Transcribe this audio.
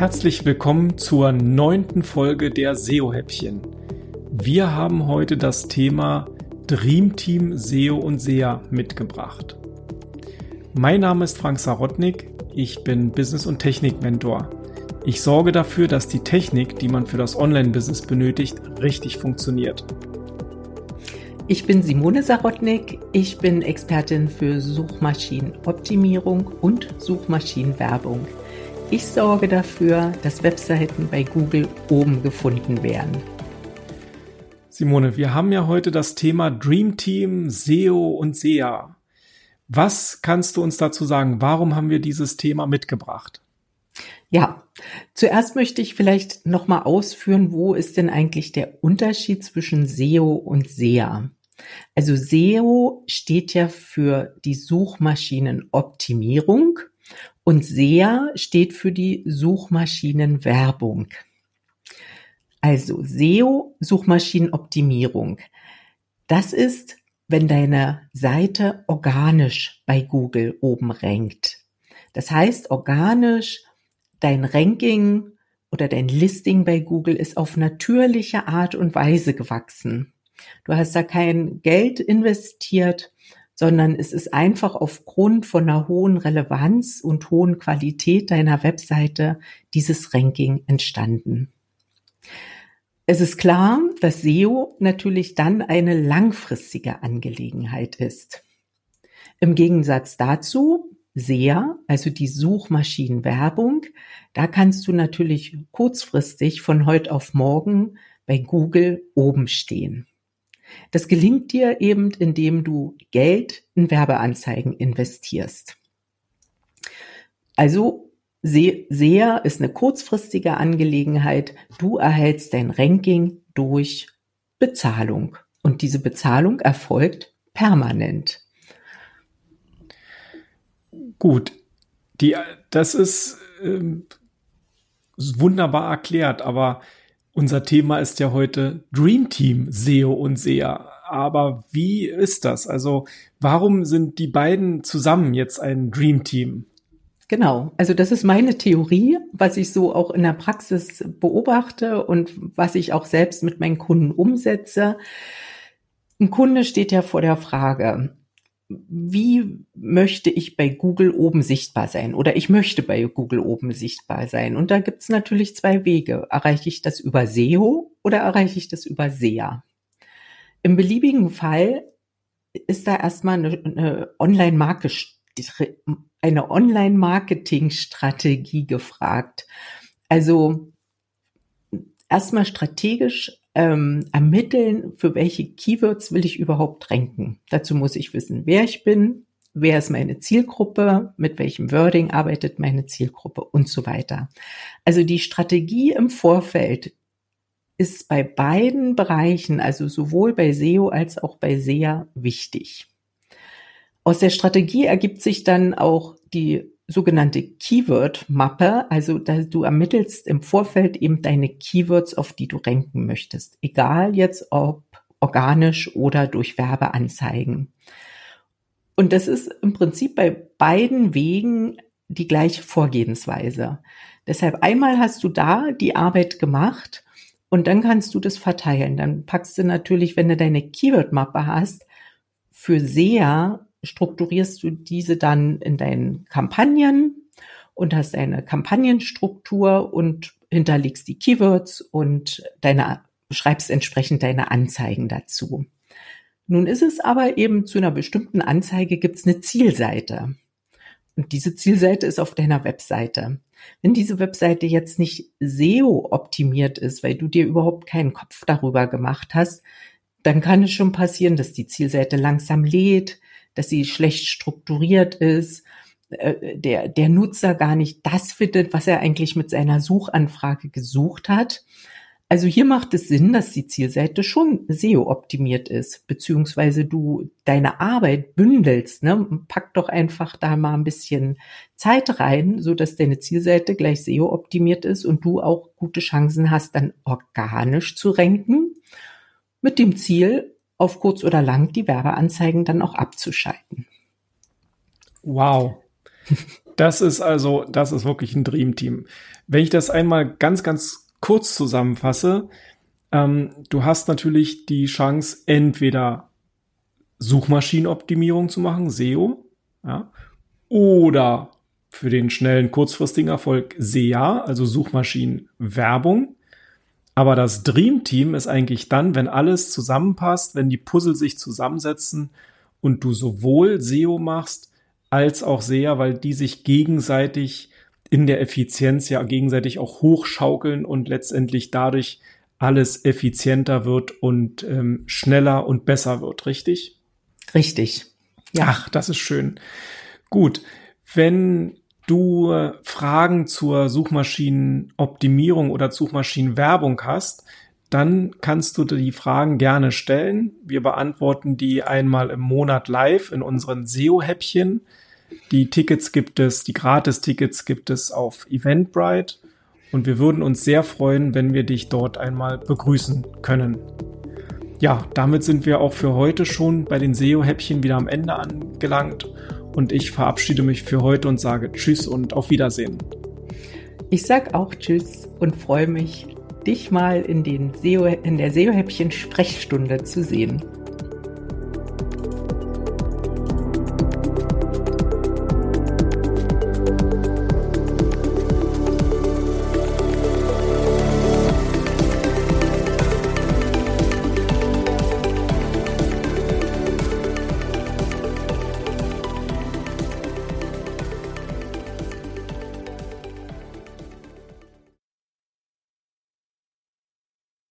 Herzlich willkommen zur neunten Folge der SEO-Häppchen. Wir haben heute das Thema Dream Team SEO und SEA mitgebracht. Mein Name ist Frank Sarotnik, ich bin Business- und Technik-Mentor. Ich sorge dafür, dass die Technik, die man für das Online-Business benötigt, richtig funktioniert. Ich bin Simone Sarotnik, ich bin Expertin für Suchmaschinenoptimierung und Suchmaschinenwerbung. Ich sorge dafür, dass Webseiten bei Google oben gefunden werden. Simone, wir haben ja heute das Thema Dream Team, SEO und SEA. Was kannst du uns dazu sagen? Warum haben wir dieses Thema mitgebracht? Ja, zuerst möchte ich vielleicht nochmal ausführen, wo ist denn eigentlich der Unterschied zwischen SEO und SEA? Also SEO steht ja für die Suchmaschinenoptimierung und SEA steht für die Suchmaschinenwerbung. Also SEO, Suchmaschinenoptimierung. Das ist, wenn deine Seite organisch bei Google oben rankt. Das heißt, organisch dein Ranking oder dein Listing bei Google ist auf natürliche Art und Weise gewachsen. Du hast da kein Geld investiert, sondern es ist einfach aufgrund von einer hohen Relevanz und hohen Qualität deiner Webseite dieses Ranking entstanden. Es ist klar, dass SEO natürlich dann eine langfristige Angelegenheit ist. Im Gegensatz dazu, SEA, also die Suchmaschinenwerbung, da kannst du natürlich kurzfristig von heute auf morgen bei Google oben stehen. Das gelingt dir eben, indem du Geld in Werbeanzeigen investierst. Also sehr ist eine kurzfristige Angelegenheit. Du erhältst dein Ranking durch Bezahlung. Und diese Bezahlung erfolgt permanent. Gut, die, das ist äh, wunderbar erklärt, aber unser Thema ist ja heute Dream Team SEO und SEA. Aber wie ist das? Also warum sind die beiden zusammen jetzt ein Dream Team? Genau, also das ist meine Theorie, was ich so auch in der Praxis beobachte und was ich auch selbst mit meinen Kunden umsetze. Ein Kunde steht ja vor der Frage, wie möchte ich bei Google oben sichtbar sein oder ich möchte bei Google oben sichtbar sein. Und da gibt es natürlich zwei Wege. Erreiche ich das über SEO oder erreiche ich das über SEA? Im beliebigen Fall ist da erstmal eine, eine Online-Marketing eine Online-Marketing-Strategie gefragt. Also erstmal strategisch ähm, ermitteln, für welche Keywords will ich überhaupt ranken. Dazu muss ich wissen, wer ich bin, wer ist meine Zielgruppe, mit welchem Wording arbeitet meine Zielgruppe und so weiter. Also die Strategie im Vorfeld ist bei beiden Bereichen, also sowohl bei SEO als auch bei SEA wichtig. Aus der Strategie ergibt sich dann auch die sogenannte Keyword-Mappe, also du ermittelst im Vorfeld eben deine Keywords, auf die du ranken möchtest, egal jetzt ob organisch oder durch Werbeanzeigen. Und das ist im Prinzip bei beiden Wegen die gleiche Vorgehensweise. Deshalb einmal hast du da die Arbeit gemacht und dann kannst du das verteilen. Dann packst du natürlich, wenn du deine Keyword-Mappe hast, für SEA strukturierst du diese dann in deinen Kampagnen und hast eine Kampagnenstruktur und hinterlegst die Keywords und deine, schreibst entsprechend deine Anzeigen dazu. Nun ist es aber eben zu einer bestimmten Anzeige gibt's eine Zielseite. Und diese Zielseite ist auf deiner Webseite. Wenn diese Webseite jetzt nicht SEO optimiert ist, weil du dir überhaupt keinen Kopf darüber gemacht hast, dann kann es schon passieren, dass die Zielseite langsam lädt, dass sie schlecht strukturiert ist, äh, der, der Nutzer gar nicht das findet, was er eigentlich mit seiner Suchanfrage gesucht hat. Also hier macht es Sinn, dass die Zielseite schon SEO-optimiert ist, beziehungsweise du deine Arbeit bündelst. Ne? Pack doch einfach da mal ein bisschen Zeit rein, so dass deine Zielseite gleich SEO-optimiert ist und du auch gute Chancen hast, dann organisch zu ranken, mit dem Ziel, auf kurz oder lang die Werbeanzeigen dann auch abzuschalten. Wow. Das ist also, das ist wirklich ein Dreamteam. Wenn ich das einmal ganz, ganz kurz zusammenfasse, ähm, du hast natürlich die Chance, entweder Suchmaschinenoptimierung zu machen, SEO, ja, oder für den schnellen, kurzfristigen Erfolg SEA, also Suchmaschinenwerbung. Aber das Dream Team ist eigentlich dann, wenn alles zusammenpasst, wenn die Puzzle sich zusammensetzen und du sowohl SEO machst als auch SEA, weil die sich gegenseitig in der Effizienz ja gegenseitig auch hochschaukeln und letztendlich dadurch alles effizienter wird und ähm, schneller und besser wird, richtig? Richtig. Ja. Ach, das ist schön. Gut. Wenn du Fragen zur Suchmaschinenoptimierung oder Suchmaschinenwerbung hast, dann kannst du die Fragen gerne stellen. Wir beantworten die einmal im Monat live in unseren SEO-Häppchen. Die Tickets gibt es, die Gratis-Tickets gibt es auf Eventbrite. Und wir würden uns sehr freuen, wenn wir dich dort einmal begrüßen können. Ja, damit sind wir auch für heute schon bei den SEO-Häppchen wieder am Ende angelangt. Und ich verabschiede mich für heute und sage Tschüss und auf Wiedersehen. Ich sag auch Tschüss und freue mich, dich mal in, den SEO, in der SEO-Häppchen-Sprechstunde zu sehen.